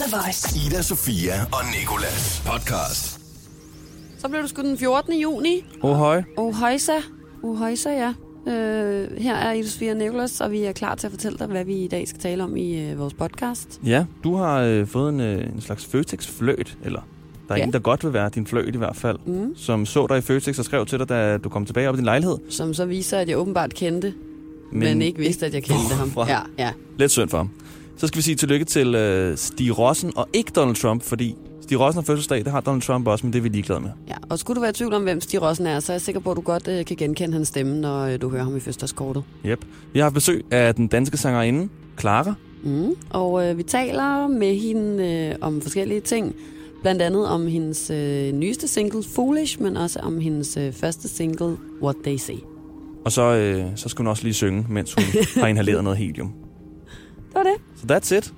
The Voice. Ida, Sofia og Nikolas podcast. Så blev du sgu den 14. juni. Oh, høj. Ohøjsa. Ohøjsa, ja. Øh, her er Ida Sofia og Nicholas, og vi er klar til at fortælle dig, hvad vi i dag skal tale om i øh, vores podcast. Ja, du har øh, fået en, øh, en slags Føtex-fløjt, eller der er Ja. en, der godt vil være din fløjt i hvert fald, Mm. som så dig i Føtex og skrev til dig, da du kom tilbage op i din lejlighed. Som så viser, at jeg åbenbart kendte, men, men ikke vidste, at jeg kendte ham. Hvorfra? Ja, ja. Lidt synd for ham. Så skal vi sige tillykke til øh, Stig Rossen og ikke Donald Trump, fordi Stig Rossen har fødselsdag, det har Donald Trump også, men det er vi ligeglade med. ja. Og skulle du være i tvivl om, hvem Stig Rossen er, så er jeg sikker på, at du godt øh, kan genkende hans stemme, når øh, du hører ham i fødselsdagskortet. Yep. Vi har haft besøg af den danske sangerinde, Clara. Mm. Og øh, vi taler med hende øh, om forskellige ting. Blandt andet om hendes øh, nyeste single, Foolish, men også om hendes øh, første single, What They Say. Og så, øh, så skal hun også lige synge, mens hun har inhaleret noget helium. Det var det. Så that's it.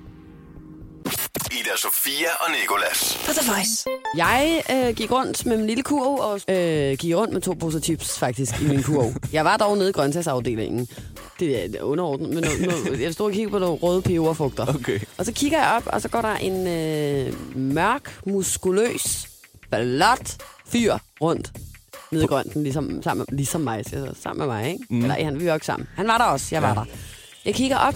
Ida, Sofia og Nikolas. På The Voice. Jeg øh, gik rundt med min lille kurv og øh, gik rundt med to poser chips faktisk i min kurv. Jeg var dog nede i grøntsagsafdelingen. Det er det er underordnet, men jeg stod og kiggede på nogle røde peberfrugter. Okay. Og så kigger jeg op, og så går der en øh, mørk, muskuløs, blot fyr rundt nede i grønten, ligesom, sammen, ligesom mig, så, sammen med mig, ikke? Mm. Eller han, vi var jo ikke sammen. Han var der også, jeg var Ja. der. Jeg kigger op,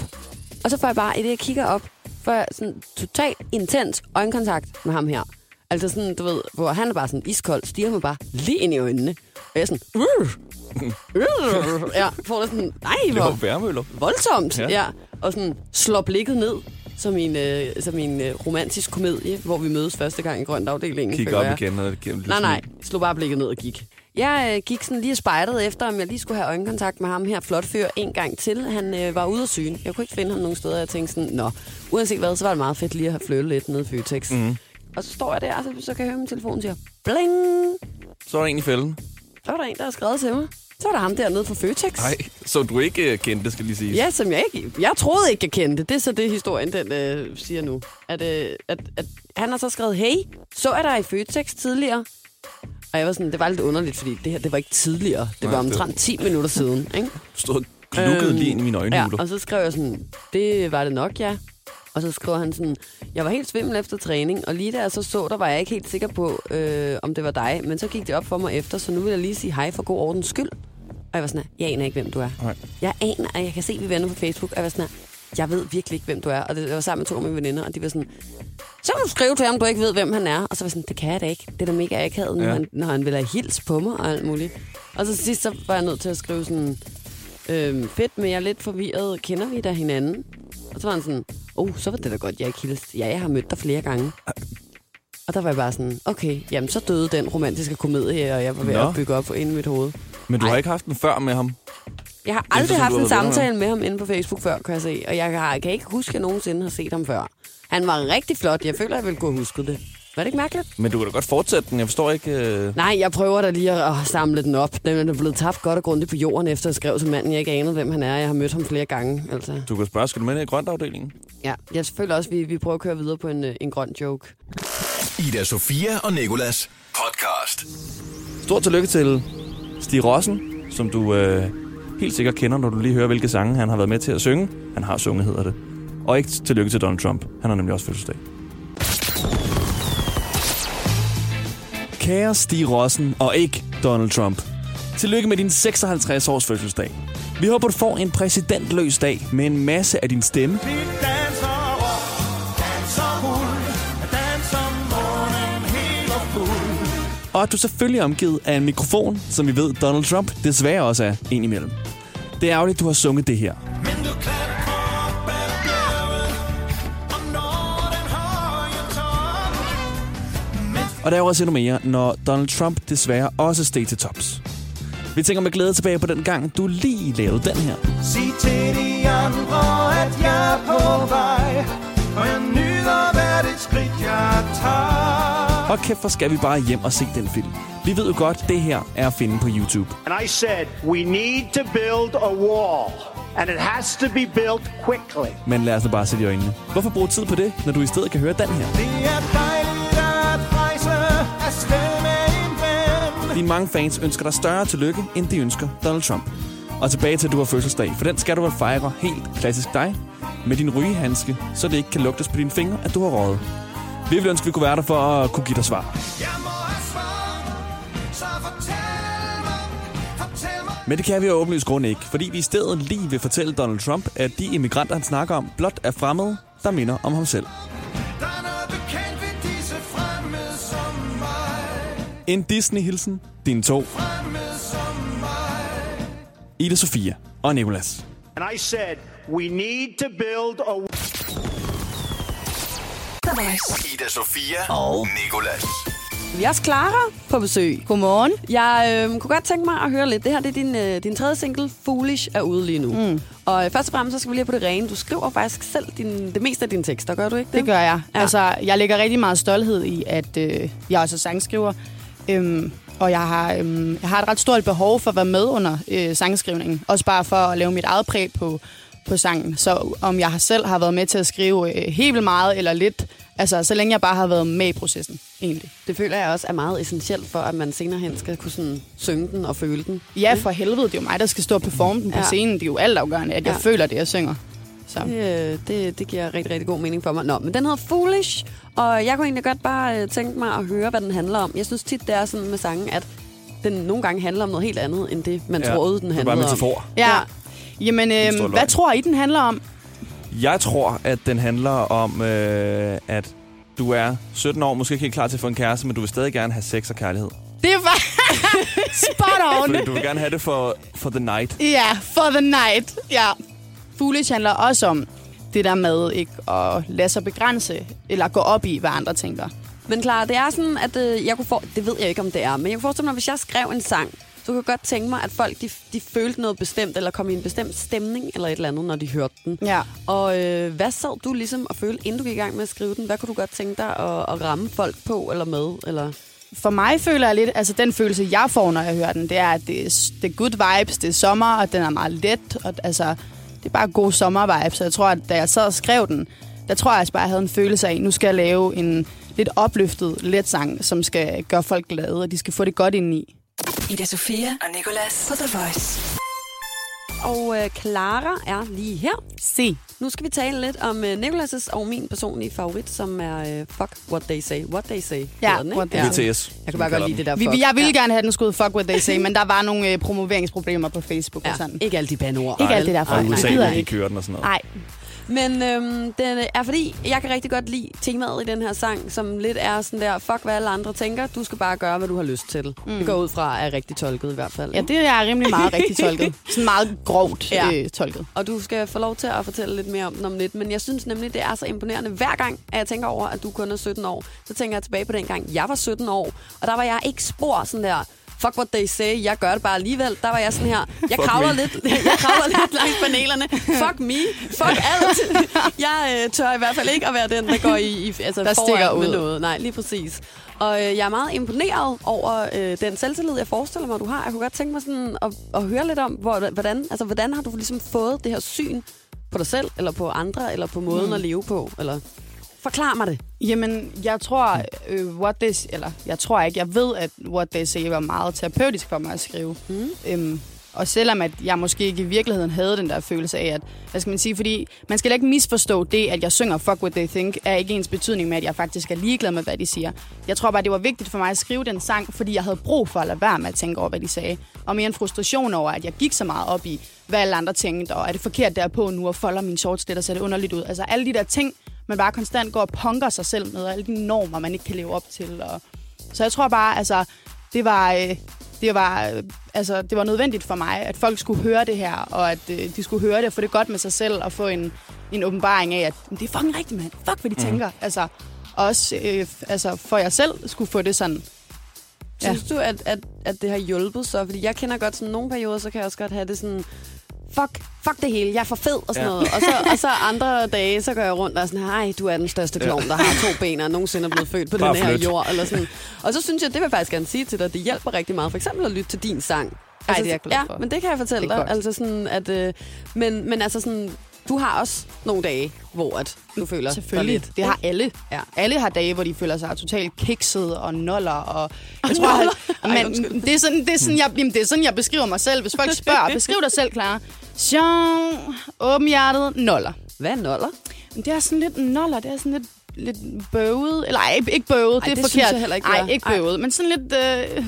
og så får jeg bare, i det jeg kigger op, får jeg sådan totalt intens øjenkontakt med ham her. Altså sådan, du ved, hvor han er bare sådan iskold, stiger mig bare lige ind i øjnene. Og jeg er sådan, "Urgh." Urgh. ja, får det sådan, nej, hvor voldsomt. Ja. Ja. Og sådan slår blikket ned, som en, øh, som en øh, romantisk komedie, hvor vi mødes første gang i grøntafdelingen. Kig føler op jeg. igen. Og Nej, nej. Slå bare blikket ned og gik. Jeg øh, gik sådan lige og spejdede efter, om jeg lige skulle have øjenkontakt med ham her, flot fyr, en gang til. Han øh, var ude at syne. Jeg kunne ikke finde ham nogen steder. Jeg tænkte sådan, nå, uanset hvad, så var det meget fedt lige at have flyttet lidt ned i Føtex. Mm. Og så står jeg der, og så, så kan jeg høre min telefon siger, bling! Så er der en i fælden. Så var der en, der har skrevet til mig. Så var der ham dernede på Føtex. Nej, så du ikke uh, kendte, skal lige sige. Ja, som jeg ikke... Jeg troede ikke, jeg kendte. Det er så det, historien den øh, siger nu. At, øh, at, at han har så skrevet, hey, så er der i Føtex tidligere. Og jeg var sådan, det var lidt underligt, fordi det her, det var ikke tidligere. Det Nej, var det- omtrent 10 minutter siden, ikke? Stod og glukkede lige ind i mine Øhm, Ja, øjenhuler. og så skrev jeg sådan, det var det nok, ja. Og så skriver han sådan, jeg var helt svimmel efter træning, og lige da jeg så så der, var jeg ikke helt sikker på, øh, om det var dig. Men så gik det op for mig efter, så nu vil jeg lige sige hej for god ordens skyld. Og jeg var sådan, jeg aner ikke, hvem du er. Nej. Jeg aner, at jeg kan se, at vi er venner på Facebook, og jeg var sådan, jeg ved virkelig ikke, hvem du er. Og det var sammen med to af mine veninder, og de var sådan, så kan du skrive til ham, du ikke ved, hvem han er. Og så var sådan, det kan jeg da ikke. Det er da mega akavet, når, Ja. han, når han vil have hils på mig og alt muligt. Og så sidst, så var jeg nødt til at skrive sådan, øhm, fedt, men jeg er lidt forvirret. Kender vi da hinanden? Og så var han sådan, oh, så var det da godt, jeg ikke hilste. Ja, jeg har mødt dig flere gange. Og der var jeg bare sådan, okay, jamen så døde den romantiske komedie, og jeg var ved Nå. at bygge op inde i mit hoved. Men du Ej. har ikke haft den før med ham? Jeg har aldrig haft en samtale med ham inde på Facebook før, kan jeg se. Og jeg har, kan ikke huske, at jeg nogensinde har set ham før. Han var rigtig flot. Jeg føler, jeg ville kunne huske det. Var det ikke mærkeligt? Men du kan da godt fortsætte den. Jeg forstår ikke... Øh... Nej, jeg prøver da lige at, at samle den op. Den er blevet tabt godt og grundigt på jorden, efter jeg skrev til manden, jeg ikke anede, hvem han er. Jeg har mødt ham flere gange. Altså. Du kan spørge, skal du med ned i grøntafdelingen? Ja, jeg føler også, at vi, vi prøver at køre videre på en, øh, en grøn joke. Ida, Sofia og Nikolas podcast. Stort tillykke til Stig Rossen, som du øh, helt sikkert kender, når du lige hører, hvilke sange han har været med til at synge. Han har sunget, hedder det. Og ikke tillykke til Donald Trump. Han har nemlig også fødselsdag. Kære Stig Rossen og ikke Donald Trump. Tillykke med din 56 års fødselsdag. Vi håber, du får en præsidentløs dag med en masse af din stemme. Og at du selvfølgelig er omgivet af en mikrofon, som vi ved, Donald Trump desværre også er en imellem. Det er ærgerligt, du har sunget det her. Men du bjerget, og der er også endnu mere, når Donald Trump desværre også steg til tops. Vi tænker med glæde tilbage på den gang, du lige lavede den her. sig til Og kæft, hvor skal vi bare hjem og se den film. Vi ved jo godt, det her er at finde på YouTube. And I said, we need to build a wall, and it has to be built quickly. Men lad os nu bare se i øjnene. Hvorfor bruge tid på det, når du i stedet kan høre den her? Det er dejligt at rejse afsted med en ven. Dine mange fans ønsker dig større tillykke, end de ønsker Donald Trump. Og tilbage til, at du har fødselsdag, for den skal du vel fejre helt klassisk dig. med din rygehandske, så det ikke kan lugtes på dine fingre, at du har røget. Vi ville ønske, at vi kunne være der for at kunne give dig svar. Men det kan vi jo åbenlyst grund ikke, fordi vi i stedet lige vil fortælle Donald Trump, at de immigranter, han snakker om, blot er fremmede, der minder om ham selv. En Disney-hilsen, dine to. Ida Sofia og Nicolas. And I said, we need to build a Ida Sofia og Nikolas. Vi har også Clara på besøg. Godmorgen. Jeg øh, kunne godt tænke mig at høre lidt. Det her det er din, øh, din tredje single, Foolish, er ude lige nu. Mm. Og øh, først og fremmest så skal vi lige have på det rene. Du skriver faktisk selv din, det meste af dine tekster, gør du ikke det? Det gør jeg. Ja. Altså, jeg lægger rigtig meget stolthed i, at øh, jeg også er sangskriver. Øhm, og jeg har, øhm, jeg har et ret stort behov for at være med under øh, sangskrivningen. Også bare for at lave mit eget præg på, på sangen. Så om jeg har selv har været med til at skrive øh, helt vildt meget eller lidt, altså så længe jeg bare har været med i processen, egentlig. Det føler jeg også er meget essentielt for, at man senere hen skal kunne sådan synge den og føle den. Ja, for helvede, det er jo mig, der skal stå og performe den på Ja. scenen. Det er jo altafgørende, at jeg Ja. føler det, jeg synger. Så. Det, øh, det, det giver rigtig, rigtig god mening for mig. Nå, men den hedder Foolish, og jeg kunne egentlig godt bare øh, tænke mig at høre, hvad den handler om. Jeg synes tit, det er sådan med sangen, at den nogle gange handler om noget helt andet, end det, man ja, troede, den det er handlede bare om. metafor. Ja. Ja. Jamen, øh, hvad tror I, den handler om? Jeg tror, at den handler om, øh, at du er 17 år, måske ikke helt klar til at få en kæreste, men du vil stadig gerne have sex og kærlighed. Det var spot on. Fordi du vil gerne have det for, for the night. Ja, for the night. Ja. Foolish handler også om det der med ikke at lade sig begrænse, eller gå op i, hvad andre tænker. Men klar, det er sådan, at øh, jeg kunne for... det ved jeg ikke, om det er, men jeg kunne forestille mig, hvis jeg skrev en sang, kunne jeg godt tænke mig, at folk de, de følte noget bestemt, eller kom i en bestemt stemning, eller et eller andet, når de hørte den. Ja. Og øh, hvad sad du ligesom og følte, inden du gik i gang med at skrive den? Hvad kunne du godt tænke dig at, at ramme folk på, eller med? Eller? For mig føler jeg lidt, altså den følelse, jeg får, når jeg hører den, det er, at det er, det er good vibes, det er sommer, og den er meget let, og altså, det er bare god sommer Så jeg tror, at da jeg sad og skrev den, der tror jeg altså bare, at jeg havde en følelse af, nu skal jeg lave en lidt opløftet, let sang, som skal gøre folk glade, og de skal få det godt ind i. Ida Sofia og Nicolas på The Voice. Og øh, Clara er lige her. Se. Nu skal vi tale lidt om øh, Nicolas' og min personlige favorit, som er øh, Fuck What They Say. What They Say Ja, den, ikke? What They Say. BTS. Jeg kan bare godt lide det der Vi, fuck. jeg ville ja. gerne have den skud fuck what they say, men der var nogle øh, promoveringsproblemer på Facebook og Ja, sådan. ikke alle de bandeord. Ikke alt det der Og folk. USA, hvor de ikke. kører den og sådan noget. Nej, Men øhm, den er fordi, jeg kan rigtig godt lide temaet i den her sang, som lidt er sådan der, fuck hvad alle andre tænker, du skal bare gøre, hvad du har lyst til. Mm. Det går ud fra, er rigtig tolket i hvert fald. ja, det er rimelig meget rigtig tolket. Sådan meget grovt Ja. øh, tolket. Og du skal få lov til at fortælle lidt mere om den om lidt. Men jeg synes nemlig, det er så imponerende. Hver gang, at jeg tænker over, at du kun er 17 år, så tænker jeg tilbage på den gang, jeg var 17 år. Og der var jeg ikke spor sådan der, fuck what they say, jeg gør det bare alligevel. Der var jeg sådan her, jeg Fuck kravler me. lidt, jeg kravler lidt langs panelerne. Fuck me, fuck alt. Jeg øh, tør i hvert fald ikke at være den, der går i, i altså Der stikker med ud. noget. Nej, lige præcis. Og øh, jeg er meget imponeret over øh, den selvtillid, jeg forestiller mig, du har. Jeg kunne godt tænke mig sådan at, at høre lidt om, hvor, hvordan, altså, hvordan har du ligesom fået det her syn på dig selv, eller på andre, eller på måden mm. at leve på? Eller forklar mig det. Jamen, jeg tror, øh, what they, eller jeg tror ikke, jeg ved, at what they say var meget terapeutisk for mig at skrive. Mm. Øhm, og selvom at jeg måske ikke i virkeligheden havde den der følelse af, at, hvad skal man sige, fordi man skal ikke misforstå det, at jeg synger Fuck What They Think, er ikke ens betydning med, at jeg faktisk er ligeglad med, hvad de siger. Jeg tror bare, det var vigtigt for mig at skrive den sang, fordi jeg havde brug for at lade være med at tænke over, hvad de sagde. Og mere en frustration over, at jeg gik så meget op i, hvad alle andre tænkte, og er det forkert derpå nu, og folder min shorts lidt og ser det underligt ud. Altså alle de der ting, man bare konstant går og punker sig selv med, alle de normer, man ikke kan leve op til. Og... Så jeg tror bare, altså, det var, øh, det var, øh, altså, det var nødvendigt for mig, at folk skulle høre det her, og at øh, de skulle høre det og få det godt med sig selv, og få en, en åbenbaring af, at "Men det er fucking rigtigt, mand. Fuck, hvad de mm. tænker. Altså, også øh, altså, for jeg selv skulle få det sådan. Ja. Synes du, at, at, at det har hjulpet så? Fordi jeg kender godt sådan nogle perioder, så kan jeg også godt have det sådan, fuck, fuck det hele, jeg er for fed og sådan Ja. ja. noget. Og så, og så andre dage, så går jeg rundt og er sådan, hej, du er den største klovn, der har to ben og nogensinde er blevet født på Bare den her flyt. jord. Eller sådan. Og så synes jeg, det vil jeg faktisk gerne sige til dig, det hjælper rigtig meget. For eksempel at lytte til din sang. Ej, det er jeg glad ja, for. men det kan jeg fortælle dig. Altså sådan, at, øh, men, men altså sådan, du har også nogle dage, hvor at du føler Selvfølgelig. lidt. Det har alle. Ja. Alle har dage, hvor de føler sig totalt kikset og noller. Og jeg tror, noller? at, Ej, men, undskyld. det, er sådan, det, er sådan, jeg, jamen, det er sådan, jeg beskriver mig selv. Hvis folk spørger, beskriv dig selv, Clara. Sjov, åbenhjertet, noller. Hvad er noller? Det er sådan lidt noller, det er sådan lidt, lidt bøvet. Eller ej, ikke bøvet, Ej, det er det forkert. synes jeg heller ikke, Ej, er. ikke Ej. bøvet, men sådan lidt... Øh,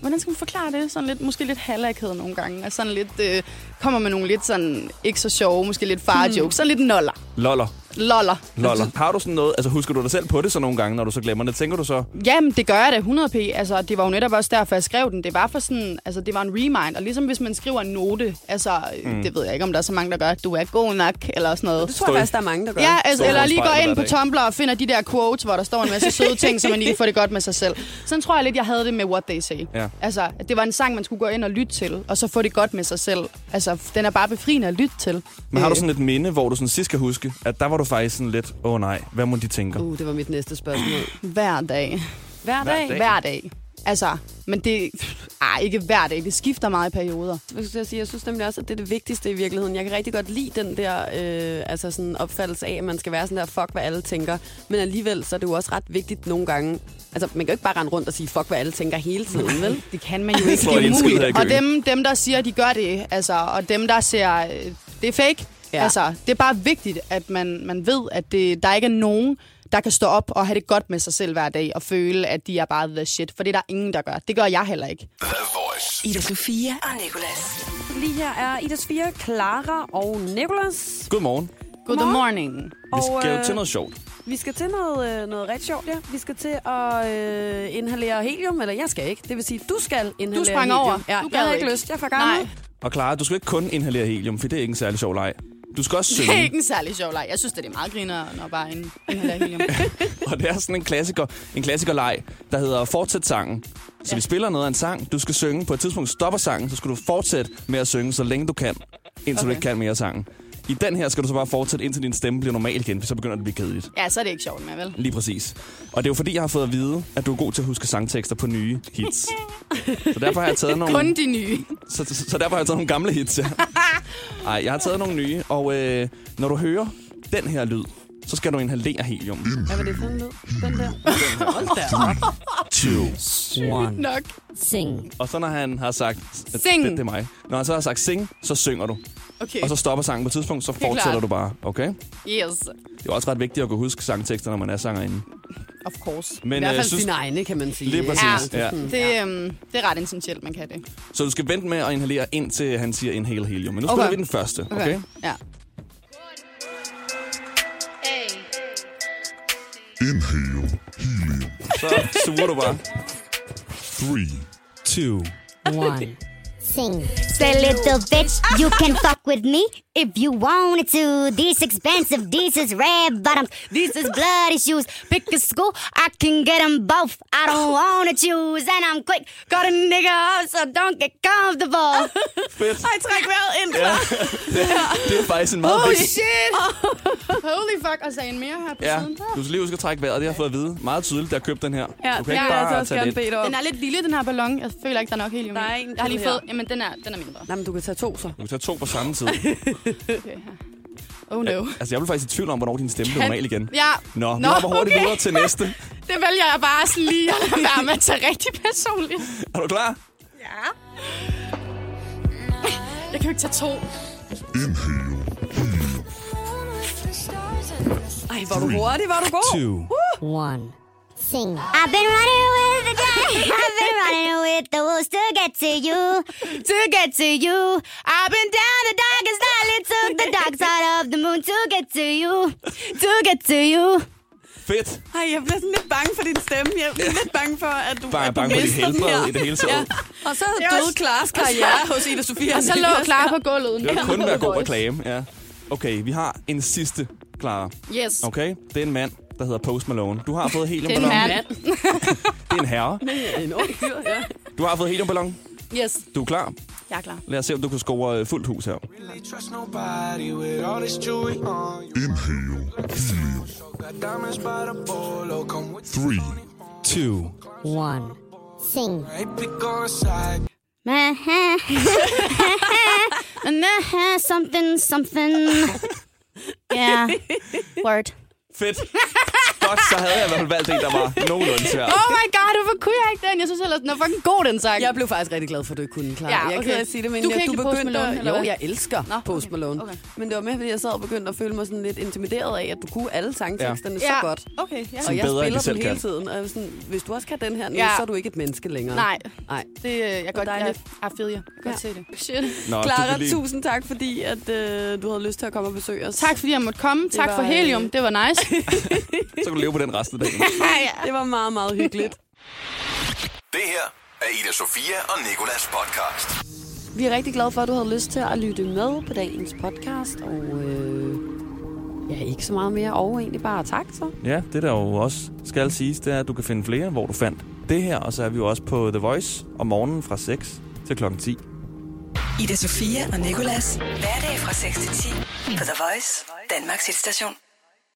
hvordan skal man forklare det? Sådan lidt, måske lidt halvakhed nogle gange. Og sådan lidt, øh, kommer med nogle lidt sådan, ikke så sjove, måske lidt far-jokes. Hmm. Sådan lidt noller. Loller. Loller. Loller. Har du sådan noget, altså husker du dig selv på det så nogle gange, når du så glemmer det? Tænker du så, Jamen, det gør jeg da 100p. Altså, det var jo netop også derfor, jeg skrev den. Det var for sådan, altså, det var en remind. Og ligesom hvis man skriver en note, altså, mm. det ved jeg ikke, om der er så mange, der gør, du er god nok, eller sådan noget. Det tror jeg faktisk, der er mange, der gør. Ja, altså, eller lige går ind på. Tumblr og finder de der quotes, hvor der står en masse søde ting, så man lige kan få det godt med sig selv. Sådan tror jeg lidt, jeg havde det med What They Say. Ja. Altså, at det var en sang, man skulle gå ind og lytte til, og så få det godt med sig selv. Altså, den er bare befriende at lytte til. men har du Øh, sådan et minde, hvor du sådan sidst kan huske, at der var du faktisk sådan lidt, åh oh, nej, hvad må de tænke? Uh, det var mit næste spørgsmål. Hver dag. Hver Hver dag? Hver dag. Altså, men det... Ej, ikke hver dag. Det skifter meget i perioder. Jeg sige? Jeg synes nemlig også, at det er det vigtigste i virkeligheden. Jeg kan rigtig godt lide den der øh, altså sådan opfattelse af, at man skal være sådan der, fuck hvad alle tænker. Men alligevel, så er det jo også ret vigtigt nogle gange. Altså, man kan jo ikke bare rende rundt og sige, fuck hvad alle tænker hele tiden, vel? Det kan man jo ikke. Det er umuligt. Og dem, dem, der siger, de gør det, altså, og dem, der ser, øh, det er fake. Ja. Altså, det er bare vigtigt, at man, man ved, at det, der ikke er nogen, der kan stå op og have det godt med sig selv hver dag, og føle, at de er bare the shit. For det er der ingen, der gør. Det gør jeg heller ikke. Ida Sofia og Nicolas. Lige her er Ida Sofia, Clara og Nicolas. Godmorgen. Good morning. Vi Og, skal jo øh, til noget sjovt. Vi skal til noget, øh, noget rigtig sjovt, ja. Vi skal til at øh, inhalere helium, eller jeg skal ikke. Det vil sige, du skal inhalere sprang helium. over. Ja, Du jeg havde ikke ikke. lyst. Jeg er for gammel. Nej, Og Clara, du skal ikke kun inhalere helium, for det er ikke en særlig sjov leg. Du skal også det er synge, ikke en særlig sjov leg. Jeg synes, det er meget griner, når bare en, en og det er sådan en klassiker, en klassikerleg, der hedder Fortsæt sangen. Så Ja. vi spiller noget af en sang, du skal synge. På et tidspunkt stopper sangen, så skal du fortsætte med at synge, så længe du kan, indtil okay. du ikke kan mere sangen. I den her skal du så bare fortsætte, indtil din stemme bliver normal igen, for så begynder det at blive kedeligt. Ja, så er det ikke sjovt mere, vel? Lige præcis. Og det er jo fordi, jeg har fået at vide, at du er god til at huske sangtekster på nye hits. Så derfor har jeg taget nogle... Kun de nye. Så, så, så derfor har jeg taget nogle gamle hits, ja. Ej, jeg har taget nogle nye, og øh, når du hører den her lyd, så skal du inhalere helium. Hvad var det for en lyd? Den der. Hold da op. Two. Nok. Sing. Og så når han har sagt... at Sing. Det, det er mig. Når han så har sagt sing, så synger du. Okay. Og så stopper sangen på et tidspunkt, så fortsætter klart. du bare. Okay? Yes. Det er også ret vigtigt at kunne huske sangtekster, når man er sangerinde. Of course. I Men hvert øh, fald synes, dine egne, kan man sige. Lige præcis, Ja. ja. Det, øhm, det er ret essentielt, man kan det. så du skal vente med at inhalere, indtil han siger inhale helium. Men nu spiller Okay. vi den første, okay? okay? Ja. Inhale helium. Så suger du bare. Three, two, One. Sing. Say, little bitch, you can fuck with me if you wanted to. These expensive, these is red bottoms, these is bloody shoes. Pick a school, I can get them both. I don't wanna choose, and I'm quick. Got a nigga up, so don't get comfortable. Fedt. Ej, træk vejret ind. Ja. det, det er faktisk en meget Holy vigtig... shit! Holy fuck, og så en mere her på Ja, siden. du skal lige huske at trække vejret. Det har jeg fået at vide meget tydeligt, jeg købte den her. Ja, du kan det ikke bare altså tage lidt. Den er lidt lille, den her ballon. Jeg føler ikke, der er nok helium i. Der er en Jeg har lige fået... her. Jamen, den er, den er mindre. Nej, men du kan tage to så. Du kan tage to på samme tid. Okay. Oh no. altså, jeg blev faktisk i tvivl om, hvornår din stemme blev normal igen. Ja. Nå, vi Nå, hopper hurtigt okay. videre til næste. Det vælger jeg bare sådan lige at lade være med at tage rigtig personligt. Er du klar? Ja. Jeg kan jo ikke tage to. Inhale. Ej, hvor du hurtig, hvor du god. Two. One. Sing. I've been running with the day. I've been running with the wolves to get to you, to get to you. I've been down the darkest alley, took the dark side of the moon to get to you, to get to you. Fedt. Ej, jeg bliver sådan lidt bange for din stemme. Jeg er lidt bange for, at du, Bare at du bange for dit mister den helbred her. i det hele taget. Ja. Og så døde Klares karriere hos Ida Sofia. Og så lå klar på gulvet. Det vil kun være god reklame, ja. Okay, vi har en sidste, Clara. Yes. Okay, det er en mand, der hedder Post Malone. Du har fået Det er en heliumballon. mand. Det er en herre. En ung fyr, ja. Du har fået heliumballon. Yes, Du er klar. jeg er klar. Lad os se, om du kan score øh, fuldt hus her. Inhale Three, two, One. Sing. Something, something. Yeah. Word. Fedt. Godt, så havde jeg i hvert fald valgt en, der var nogenlunde svær. Oh my god, hvorfor kunne jeg ikke den? Jeg synes ellers, den er fucking god, den sang. Jeg blev faktisk rigtig glad for, at du ikke kunne klare. Ja, Jeg er okay. af at sige det, men Du kan jeg, ikke du Post begyndte Malone, Jo, jeg elsker Nå, Post okay. Malone. Okay. Men det var mere, fordi jeg sad og begyndte at føle mig sådan lidt intimideret af, at du kunne alle sangteksterne så godt. Okay, ja. Og jeg bedre, spiller dem hele kan. tiden. Og jeg var sådan, hvis du også kan den her nu, Ja. så er du ikke et menneske længere. Nej, Nej. det øh, jeg godt, jeg, dejligt. I feel you. Jeg kan godt Ja. se det. Shit. Nå, Clara, kan tusind tak, fordi at, øh, du havde lyst til at komme og besøge os. Tak fordi jeg måtte komme. Tak var, for helium. øh, Det var nice. Du leve på den resten af dagen. Det var meget, meget hyggeligt. Det her er Ida Sofia og Nikolas podcast. Vi er rigtig glade for, at du havde lyst til at lytte med på dagens podcast. Og øh, ja, ikke så meget mere. Og egentlig bare tak så. Ja, det der jo også skal siges, det er, at du kan finde flere, hvor du fandt det her. Og så er vi jo også på The Voice om morgenen fra 6 til klokken 10. Ida Sofia og Nikolas. Hverdag fra 6 til 10 på The Voice, Danmarks hitstation.